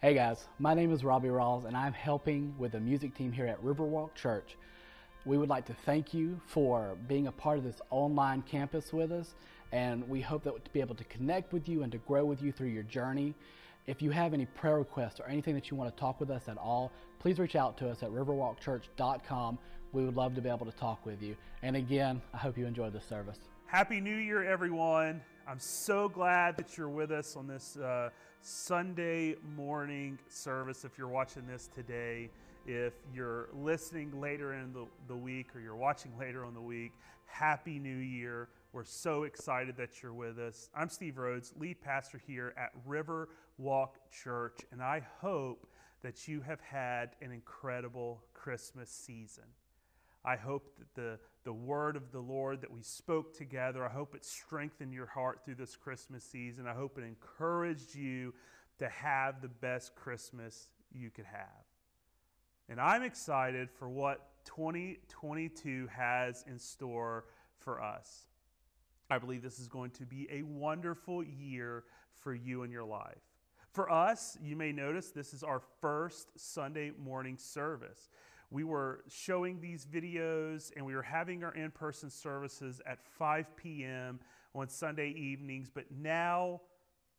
Hey guys, my name is Robbie Rawls and I'm helping with the music team here at Riverwalk Church. We would like to thank you for being a part of this online campus with us and we hope that to be able to connect with you and to grow with you through your journey. If you have any prayer requests or anything that you want to talk with us at all, please reach out to us at riverwalkchurch.com. We would love to be able to talk with you. And again, I hope you enjoy this service. Happy New Year, everyone. I'm so glad that you're with us on this uh, Sunday morning service. If you're watching this today, if you're listening later in the, the week or you're watching later on the week, Happy New Year. We're so excited that you're with us. I'm Steve Rhodes, lead pastor here at River Walk Church, and I hope that you have had an incredible Christmas season. I hope that the, the word of the Lord that we spoke together, I hope it strengthened your heart through this Christmas season. I hope it encouraged you to have the best Christmas you could have. And I'm excited for what 2022 has in store for us. I believe this is going to be a wonderful year for you and your life. For us, you may notice this is our first Sunday morning service. We were showing these videos and we were having our in person services at 5 p.m. on Sunday evenings, but now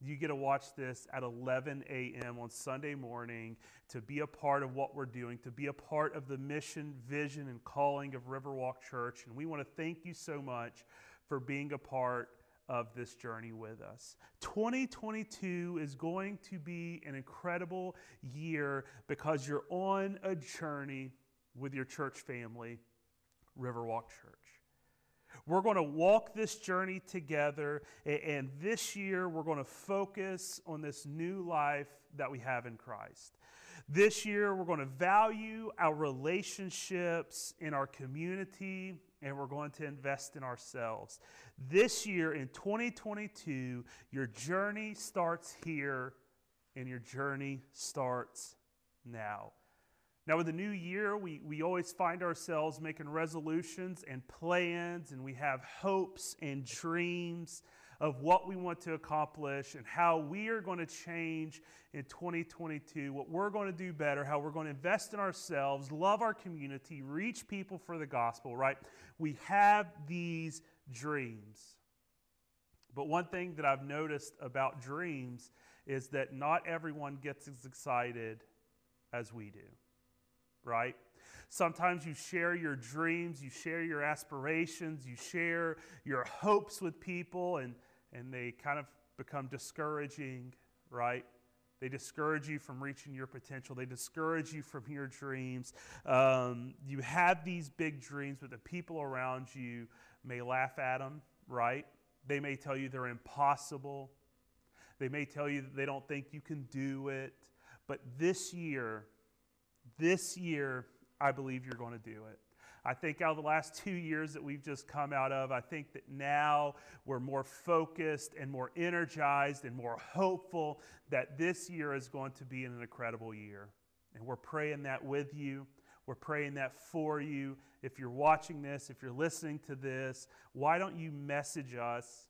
you get to watch this at 11 a.m. on Sunday morning to be a part of what we're doing, to be a part of the mission, vision, and calling of Riverwalk Church. And we want to thank you so much for being a part of this journey with us. 2022 is going to be an incredible year because you're on a journey with your church family, Riverwalk Church. We're going to walk this journey together, and this year we're going to focus on this new life that we have in Christ. This year we're going to value our relationships in our community and we're going to invest in ourselves. This year in 2022, your journey starts here and your journey starts now. Now, with the new year, we, we always find ourselves making resolutions and plans, and we have hopes and dreams of what we want to accomplish and how we are going to change in 2022, what we're going to do better, how we're going to invest in ourselves, love our community, reach people for the gospel, right? We have these dreams. But one thing that I've noticed about dreams is that not everyone gets as excited as we do, right? Sometimes you share your dreams, you share your aspirations, you share your hopes with people, and and they kind of become discouraging, right? They discourage you from reaching your potential. They discourage you from your dreams. Um, you have these big dreams, but the people around you may laugh at them, right? They may tell you they're impossible. They may tell you that they don't think you can do it. But this year, this year, I believe you're going to do it. I think out of the last two years that we've just come out of, I think that now we're more focused and more energized and more hopeful that this year is going to be an incredible year. And we're praying that with you. We're praying that for you. If you're watching this, if you're listening to this, why don't you message us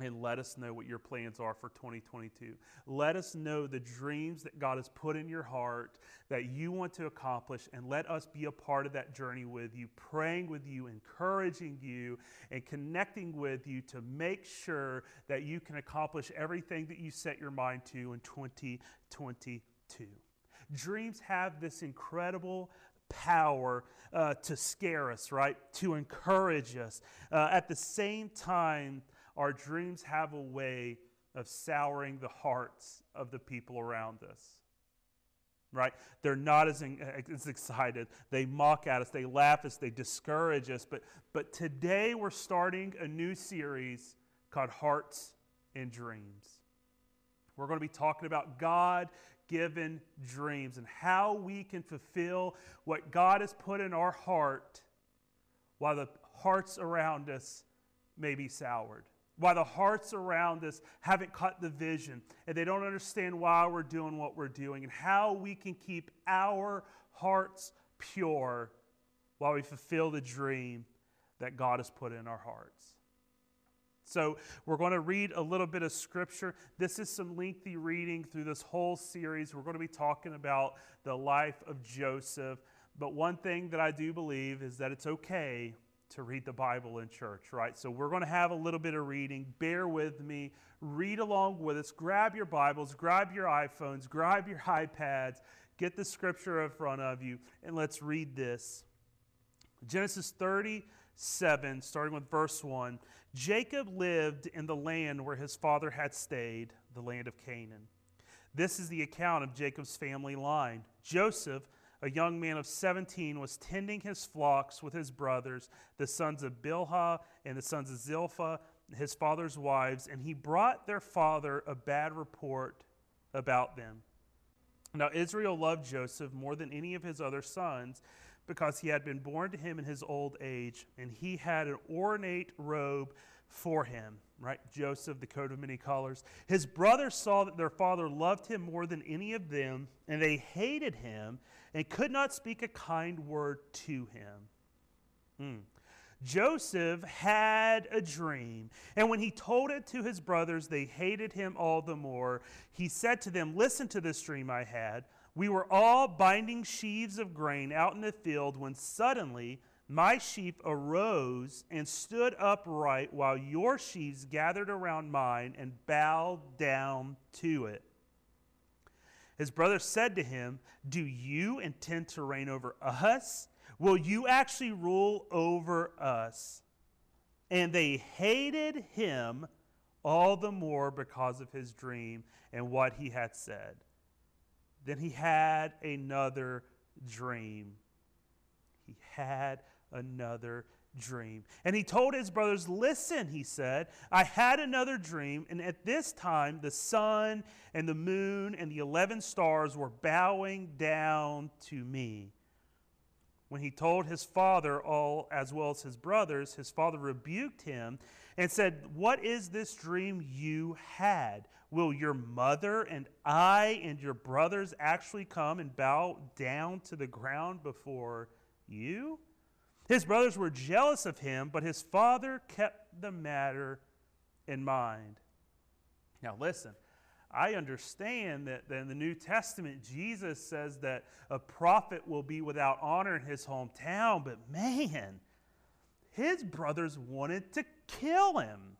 and let us know what your plans are for 2022. Let us know the dreams that God has put in your heart that you want to accomplish, and let us be a part of that journey with you, praying with you, encouraging you, and connecting with you to make sure that you can accomplish everything that you set your mind to in 2022. Dreams have this incredible power uh, to scare us, right? To encourage us. Uh, at the same time, our dreams have a way of souring the hearts of the people around us. Right? They're not as, in, eh, as excited. They mock at us, they laugh at us, they discourage us. But, but today we're starting a new series called Hearts and Dreams. We're going to be talking about God given dreams and how we can fulfill what God has put in our heart while the hearts around us may be soured why the hearts around us haven't caught the vision and they don't understand why we're doing what we're doing and how we can keep our hearts pure while we fulfill the dream that God has put in our hearts. So, we're going to read a little bit of scripture. This is some lengthy reading through this whole series. We're going to be talking about the life of Joseph. But one thing that I do believe is that it's okay to read the Bible in church, right? So we're going to have a little bit of reading. Bear with me. Read along with us. Grab your Bibles, grab your iPhones, grab your iPads, get the scripture in front of you, and let's read this. Genesis 37, starting with verse 1. Jacob lived in the land where his father had stayed, the land of Canaan. This is the account of Jacob's family line. Joseph a young man of 17, was tending his flocks with his brothers, the sons of Bilhah and the sons of Zilpah, his father's wives, and he brought their father a bad report about them. Now, Israel loved Joseph more than any of his other sons because he had been born to him in his old age, and he had an ornate robe for him, right? Joseph, the coat of many colors. His brothers saw that their father loved him more than any of them, and they hated him and could not speak a kind word to him. Hmm. Joseph had a dream, and when he told it to his brothers, they hated him all the more. He said to them, Listen to this dream I had. We were all binding sheaves of grain out in the field when suddenly my sheep arose and stood upright while your sheaves gathered around mine and bowed down to it. His brother said to him, Do you intend to reign over us? Will you actually rule over us? And they hated him all the more because of his dream and what he had said. Then he had another dream. He had another dream. And he told his brothers, Listen, he said, I had another dream, and at this time the sun and the moon and the 11 stars were bowing down to me. When he told his father, all as well as his brothers, his father rebuked him and said, What is this dream you had? Will your mother and I and your brothers actually come and bow down to the ground before you? His brothers were jealous of him, but his father kept the matter in mind. Now, listen, I understand that, in the New Testament, Jesus says that a prophet will be without honor in his hometown, but man, his brothers wanted to kill him.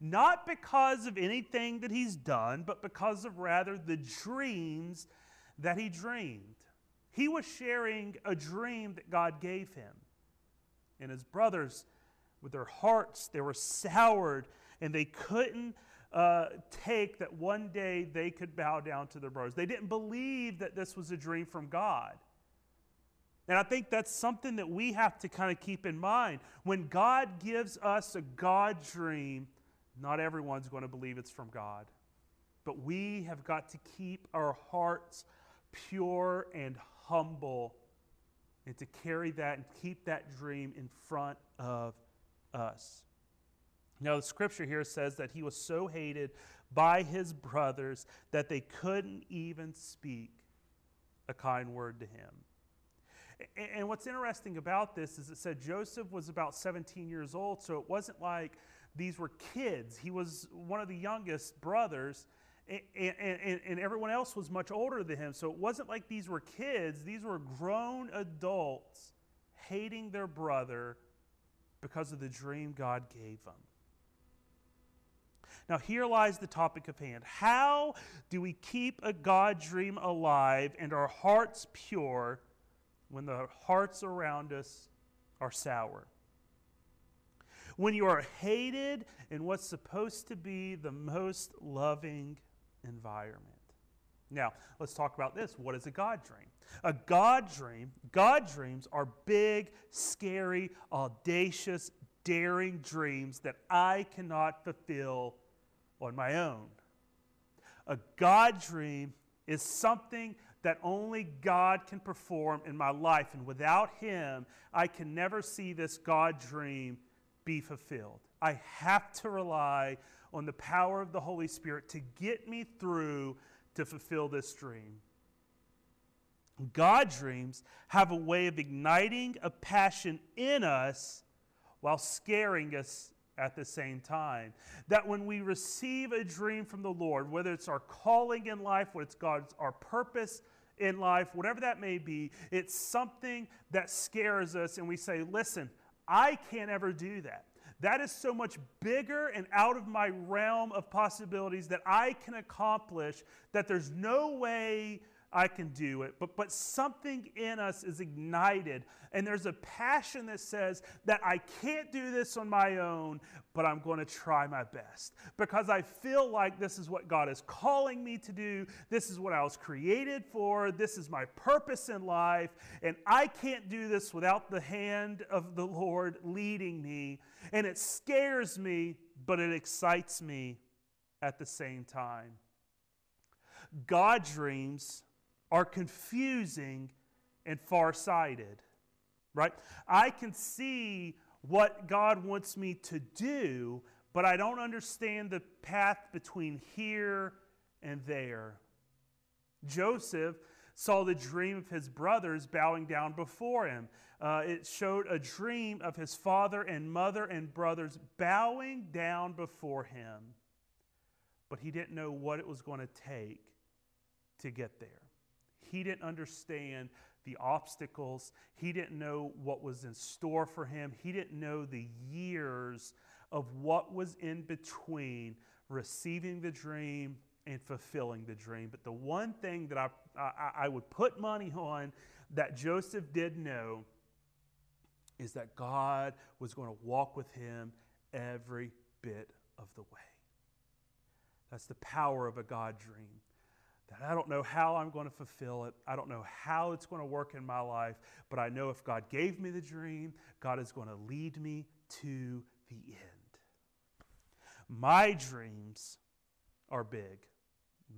Not because of anything that he's done, but because of rather the dreams that he dreamed. He was sharing a dream that God gave him and his brothers, with their hearts, they were soured and they couldn't uh, take that one day they could bow down to their brothers. They didn't believe that this was a dream from God. And I think that's something that we have to kind of keep in mind. When God gives us a God dream, not everyone's going to believe it's from God. But we have got to keep our hearts pure and humble and to carry that and keep that dream in front of us. Now, the scripture here says that he was so hated by his brothers that they couldn't even speak a kind word to him. And what's interesting about this is it said Joseph was about 17 years old, so it wasn't like these were kids. He was one of the youngest brothers, and, and, and, everyone else was much older than him. So it wasn't like these were kids, these were grown adults hating their brother because of the dream God gave them. Now, here lies the topic of hand. How do we keep a God dream alive and our hearts pure when the hearts around us are sour? When you are hated in what's supposed to be the most loving environment. Now, let's talk about this. What is a God dream? A God dream, God dreams are big, scary, audacious, daring dreams that I cannot fulfill on my own. A God dream is something that only God can perform in my life, and without Him, I can never see this God dream be fulfilled. I have to rely on the power of the Holy Spirit to get me through to fulfill this dream. God dreams have a way of igniting a passion in us while scaring us at the same time. That when we receive a dream from the Lord, whether it's our calling in life, whether it's God's our purpose in life, whatever that may be, it's something that scares us, and we say, listen, I can't ever do that. That is so much bigger and out of my realm of possibilities that I can accomplish that there's no way I can do it. But, but something in us is ignited, and there's a passion that says that I can't do this on my own, but I'm going to try my best because I feel like this is what God is calling me to do. This is what I was created for. This is my purpose in life, and I can't do this without the hand of the Lord leading me. And it scares me, but it excites me at the same time. God dreams are confusing and far-sighted. Right? I can see what God wants me to do, but I don't understand the path between here and there. Joseph saw the dream of his brothers bowing down before him. Uh, it showed a dream of his father and mother and brothers bowing down before him, but he didn't know what it was going to take to get there. He didn't understand the obstacles. He didn't know what was in store for him. He didn't know the years of what was in between receiving the dream and fulfilling the dream. But the one thing that I, I, I would put money on that Joseph did know is that God was going to walk with him every bit of the way. That's the power of a God dream that I don't know how I'm going to fulfill it. I don't know how it's going to work in my life, but I know if God gave me the dream, God is going to lead me to the end. My dreams are big,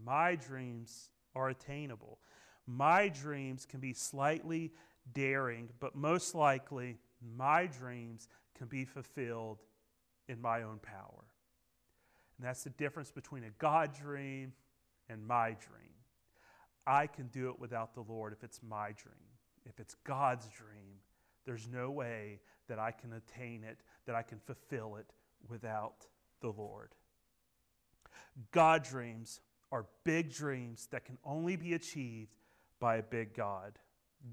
my dreams are attainable. My dreams can be slightly daring, but most likely, my dreams can be fulfilled in my own power. And that's the difference between a God dream and my dream. I can do it without the Lord if it's my dream. If it's God's dream, there's no way that I can attain it, that I can fulfill it without the Lord. God dreams are big dreams that can only be achieved by a big God.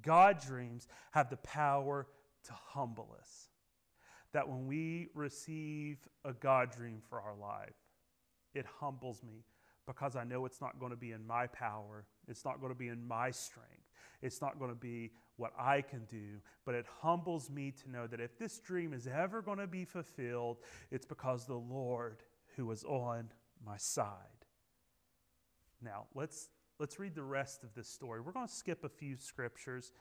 God dreams have the power to humble us. That when we receive a God dream for our life, it humbles me because I know it's not going to be in my power. It's not going to be in my strength. It's not going to be what I can do. But it humbles me to know that if this dream is ever going to be fulfilled, it's because the Lord who is on my side. Now, let's, let's read the rest of this story. We're going to skip a few scriptures.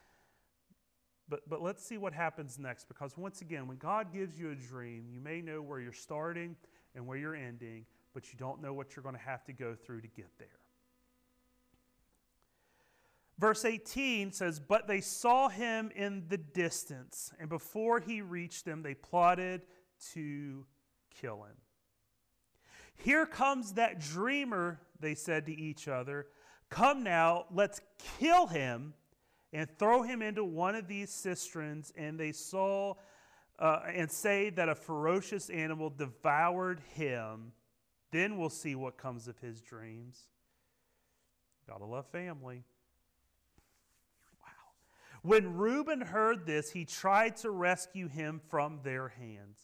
But, but let's see what happens next because once again, when God gives you a dream, you may know where you're starting and where you're ending, but you don't know what you're going to have to go through to get there. Verse 18 says, But they saw him in the distance, and before he reached them, they plotted to kill him. Here comes that dreamer, they said to each other. Come now, let's kill him and throw him into one of these cisterns. And they saw uh, and say that a ferocious animal devoured him. Then we'll see what comes of his dreams. Gotta love family. Wow. When Reuben heard this, he tried to rescue him from their hands.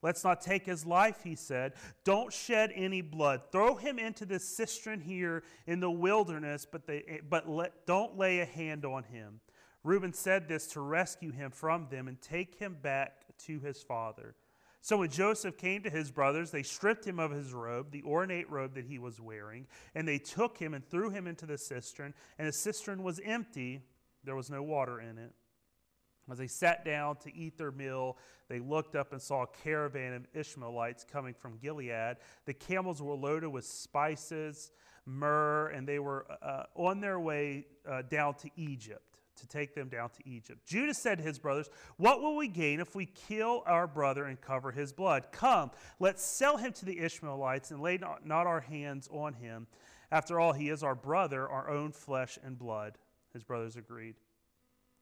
Let's not take his life, he said. Don't shed any blood. Throw him into the cistern here in the wilderness, but, they, but let, don't lay a hand on him. Reuben said this to rescue him from them and take him back to his father. So when Joseph came to his brothers, they stripped him of his robe, the ornate robe that he was wearing, and they took him and threw him into the cistern. And the cistern was empty, there was no water in it. As they sat down to eat their meal, they looked up and saw a caravan of Ishmaelites coming from Gilead. The camels were loaded with spices, myrrh, and they were uh, on their way uh, down to Egypt to take them down to Egypt. Judah said to his brothers, What will we gain if we kill our brother and cover his blood? Come, let's sell him to the Ishmaelites and lay not, not our hands on him. After all, he is our brother, our own flesh and blood. His brothers agreed.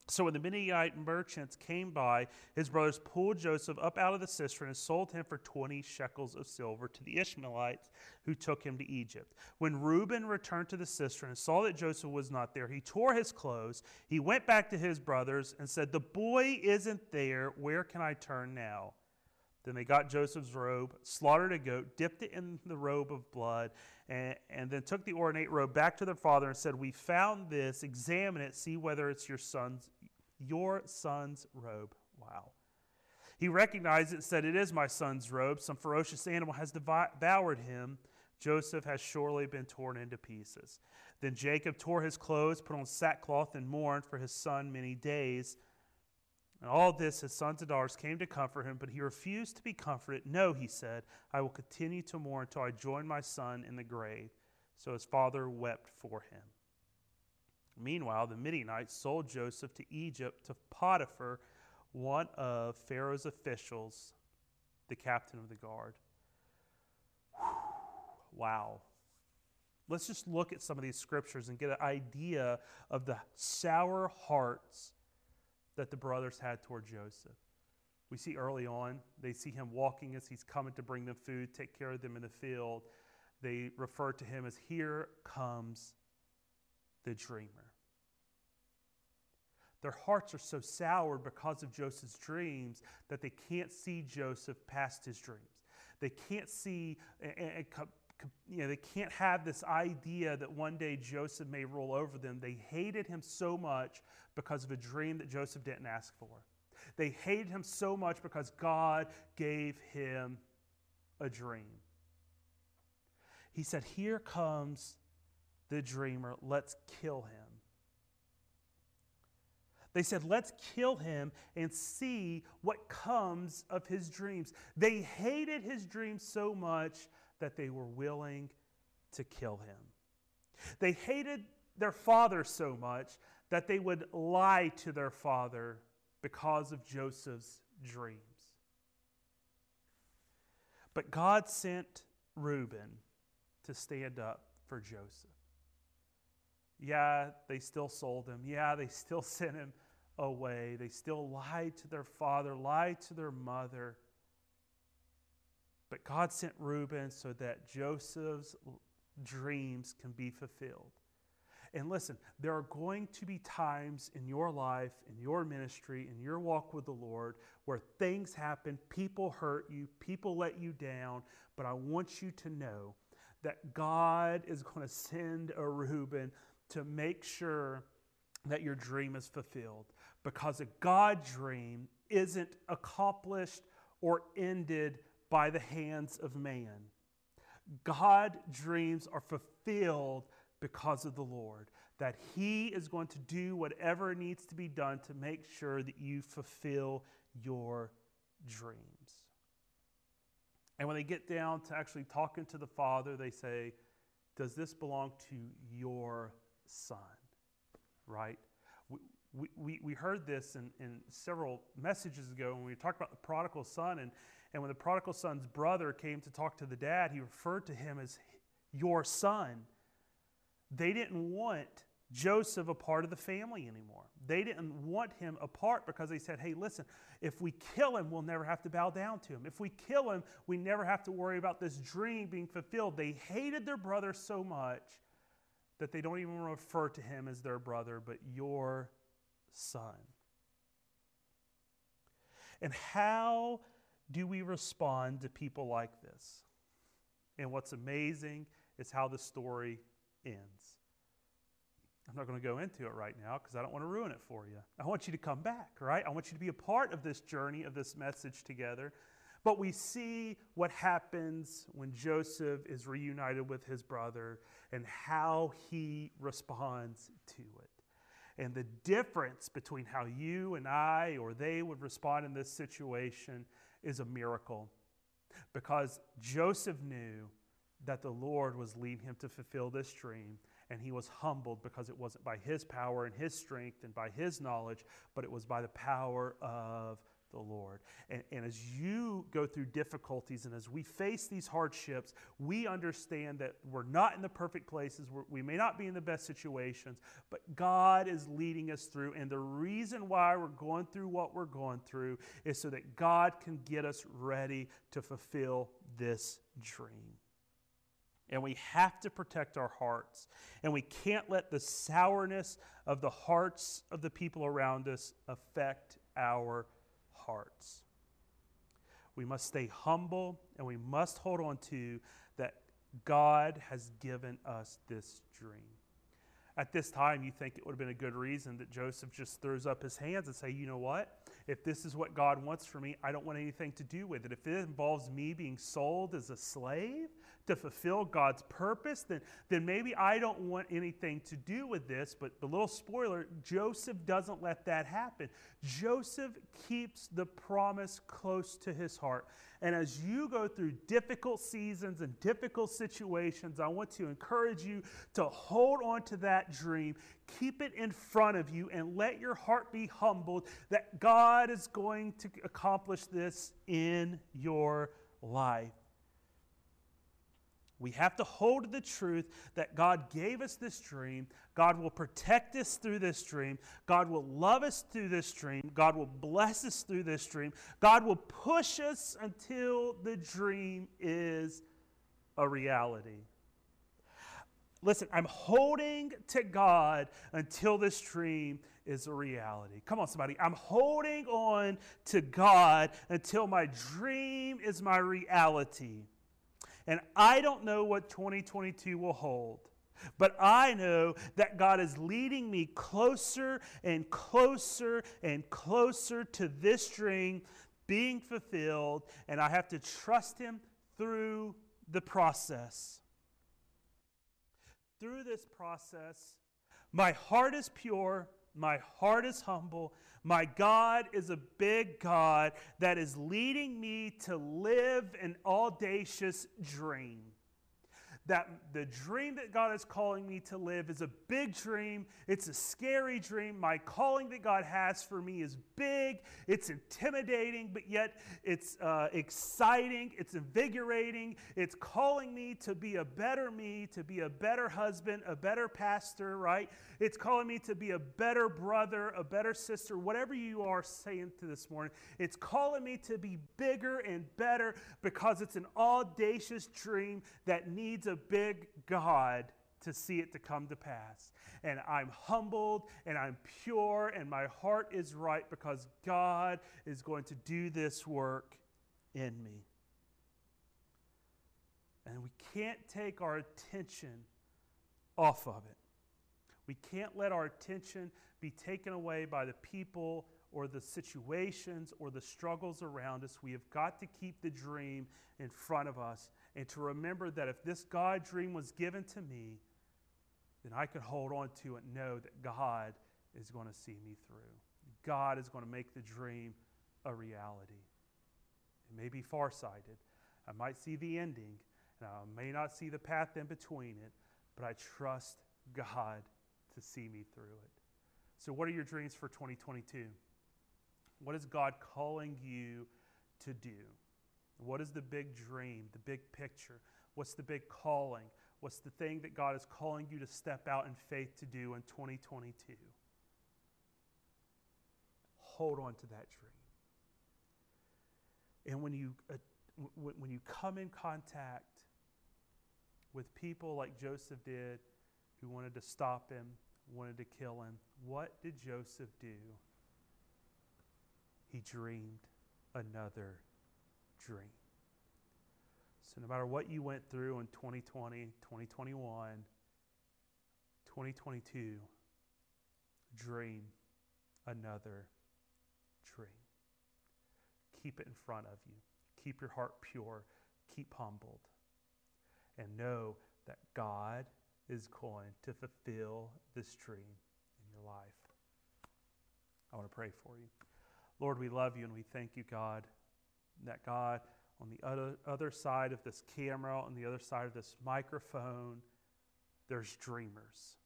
So when the Midianite merchants came by, his brothers pulled Joseph up out of the cistern and sold him for 20 shekels of silver to the Ishmaelites who took him to Egypt. When Reuben returned to the cistern and saw that Joseph was not there, he tore his clothes. He went back to his brothers and said, The boy isn't there. Where can I turn now? Then they got Joseph's robe, slaughtered a goat, dipped it in the robe of blood, and, and, then took the ornate robe back to their father and said, We found this, examine it, see whether it's your son's your son's robe. Wow. He recognized it and said, It is my son's robe. Some ferocious animal has devoured him. Joseph has surely been torn into pieces. Then Jacob tore his clothes, put on sackcloth, and mourned for his son many days. And all this, his sons and daughters came to comfort him, but he refused to be comforted. No, he said, I will continue to mourn until I join my son in the grave. So his father wept for him. Meanwhile, the Midianites sold Joseph to Egypt to Potiphar, one of Pharaoh's officials, the captain of the guard. Wow. Let's just look at some of these scriptures and get an idea of the sour hearts that the brothers had toward Joseph. We see early on, they see him walking as he's coming to bring them food, take care of them in the field. They refer to him as, Here comes the dreamer. Their hearts are so soured because of Joseph's dreams that they can't see Joseph past his dreams. They can't see, you know, they can't have this idea that one day Joseph may rule over them. They hated him so much because of a dream that Joseph didn't ask for. They hated him so much because God gave him a dream. He said, Here comes the dreamer. Let's kill him. They said, Let's kill him and see what comes of his dreams. They hated his dreams so much that they were willing to kill him. They hated their father so much that they would lie to their father because of Joseph's dreams. But God sent Reuben to stand up for Joseph. Yeah, they still sold him. Yeah, they still sent him away. They still lied to their father, lied to their mother. But God sent Reuben so that Joseph's dreams can be fulfilled. And listen, there are going to be times in your life, in your ministry, in your walk with the Lord where things happen, people hurt you, people let you down. But I want you to know that God is going to send a Reuben to make sure that your dream is fulfilled because a God dream isn't accomplished or ended by the hands of man. God dreams are fulfilled because of the Lord, that He is going to do whatever needs to be done to make sure that you fulfill your dreams. And when they get down to actually talking to the Father, they say, Does this belong to your Son? Right? we, we, we heard this in, in several messages ago when we talked about the prodigal son. And, and when the prodigal son's brother came to talk to the dad, he referred to him as your son. They didn't want Joseph a part of the family anymore. They didn't want him apart because they said, hey, listen, if we kill him, we'll never have to bow down to him. If we kill him, we never have to worry about this dream being fulfilled. They hated their brother so much that they don't even refer to him as their brother, but your son. And how do we respond to people like this? And what's amazing is how the story ends. I'm not going to go into it right now because I don't want to ruin it for you. I want you to come back, right? I want you to be a part of this journey, of this message together. But we see what happens when Joseph is reunited with his brother and how he responds to it. And the difference between how you and I or they would respond in this situation is a miracle. Because Joseph knew that the Lord was leading him to fulfill this dream, and he was humbled because it wasn't by his power and his strength and by his knowledge, but it was by the power of the Lord. And, and, as you go through difficulties and as we face these hardships, we understand that we're not in the perfect places. We're, we may not be in the best situations, but God is leading us through. And the reason why we're going through what we're going through is so that God can get us ready to fulfill this dream. And we have to protect our hearts. And we can't let the sourness of the hearts of the people around us affect our hearts. We must stay humble and we must hold on to that God has given us this dream. At this time, you think it would have been a good reason that Joseph just throws up his hands and say, "You know what? If this is what God wants for me, I don't want anything to do with it. If it involves me being sold as a slave, to fulfill God's purpose, then, then maybe I don't want anything to do with this. But the little spoiler Joseph doesn't let that happen. Joseph keeps the promise close to his heart. And as you go through difficult seasons and difficult situations, I want to encourage you to hold on to that dream, keep it in front of you, and let your heart be humbled that God is going to accomplish this in your life. We have to hold the truth that God gave us this dream. God will protect us through this dream. God will love us through this dream. God will bless us through this dream. God will push us until the dream is a reality. Listen, I'm holding to God until this dream is a reality. Come on, somebody. I'm holding on to God until my dream is my reality. And I don't know what 2022 will hold. But I know that God is leading me closer and closer and closer to this dream being fulfilled, and I have to trust Him through the process. Through this process, my heart is pure, my heart is humble, my God is a big God that is leading me to live an audacious dream that the dream that God is calling me to live is a big dream. It's a scary dream. My calling that God has for me is big. It's intimidating, but yet it's uh, exciting. It's invigorating. It's calling me to be a better me, to be a better husband, a better pastor, right? It's calling me to be a better brother, a better sister, whatever you are saying to this morning. It's calling me to be bigger and better because it's an audacious dream that needs a big God to see it to come to pass. And I'm humbled and I'm pure and my heart is right because God is going to do this work in me. And we can't take our attention off of it. We can't let our attention be taken away by the people or the situations or the struggles around us. We have got to keep the dream in front of us and to remember that if this God dream was given to me, then I can hold on to it and know that God is going to see me through. God is going to make the dream a reality. It may be farsighted. I might see the ending, and I may not see the path in between it, but I trust God to see me through it. So, what are your dreams for 2022? What is God calling you to do? What is the big dream, the big picture? What's the big calling? What's the thing that God is calling you to step out in faith to do in 2022? Hold on to that dream. And when you, uh, w- when you come in contact with people like Joseph did, who wanted to stop him, wanted to kill him, what did Joseph do? He dreamed another dream. So, no matter what you went through in 2020, 2021, 2022, dream another dream. Keep it in front of you. Keep your heart pure. Keep humbled. And know that God is going to fulfill this dream in your life. I want to pray for you. Lord, we love you and we thank you, God that God, on the other, side of this camera, on the other side of this microphone, there's dreamers.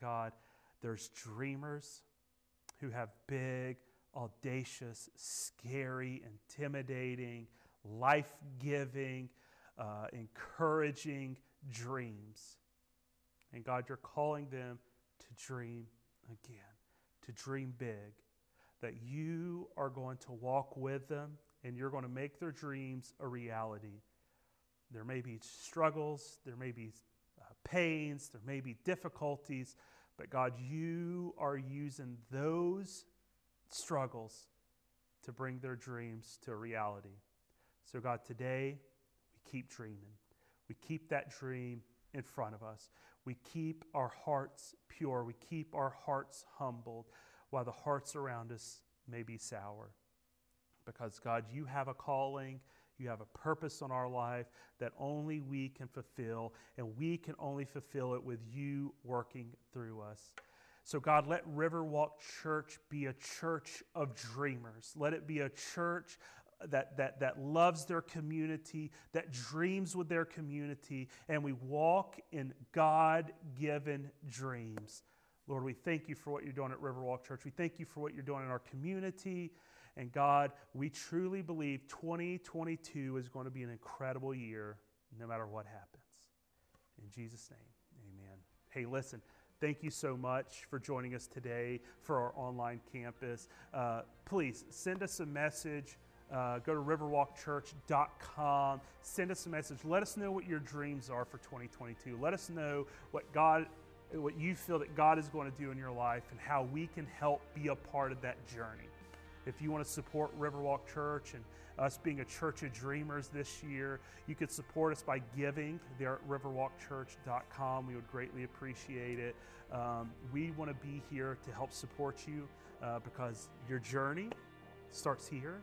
God, there's dreamers who have big, audacious, scary, intimidating, life giving, uh, encouraging dreams. And God, you're calling them to dream again, to dream big, that you are going to walk with them and you're going to make their dreams a reality. There may be struggles, there may be uh, pains, there may be difficulties, but God, you are using those struggles to bring their dreams to reality. So, God, today we keep dreaming. We keep that dream in front of us. We keep our hearts pure. We keep our hearts humbled while the hearts around us may be sour. Because, God, you have a calling, you have a purpose on our life that only we can fulfill, and we can only fulfill it with you working through us. So, God, let Riverwalk Church be a church of dreamers. Let it be a church that, that, that loves their community, that dreams with their community, and we walk in God given dreams. Lord, we thank you for what you're doing at Riverwalk Church. We thank you for what you're doing in our community. And God, we truly believe 2022 is going to be an incredible year no matter what happens. In Jesus' name, amen. Hey, listen, thank you so much for joining us today for our online campus. Uh, please send us a message. Uh, go to riverwalkchurch.com. Send us a message. Let us know what your dreams are for 2022. Let us know what God, what you feel that God is going to do in your life, and how we can help be a part of that journey. If you want to support Riverwalk Church and us being a church of dreamers this year, you could support us by giving there at riverwalkchurch.com. We would greatly appreciate it. Um, we want to be here to help support you uh, because your journey starts here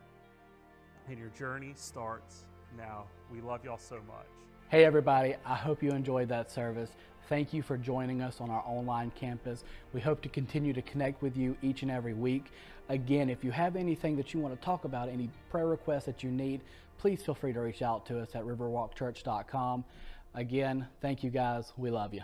and your journey starts now. We love y'all so much. Hey, everybody, I hope you enjoyed that service. Thank you for joining us on our online campus. We hope to continue to connect with you each and every week. Again, if you have anything that you want to talk about, any prayer requests that you need, please feel free to reach out to us at riverwalkchurch.com. Again, thank you guys. We love you.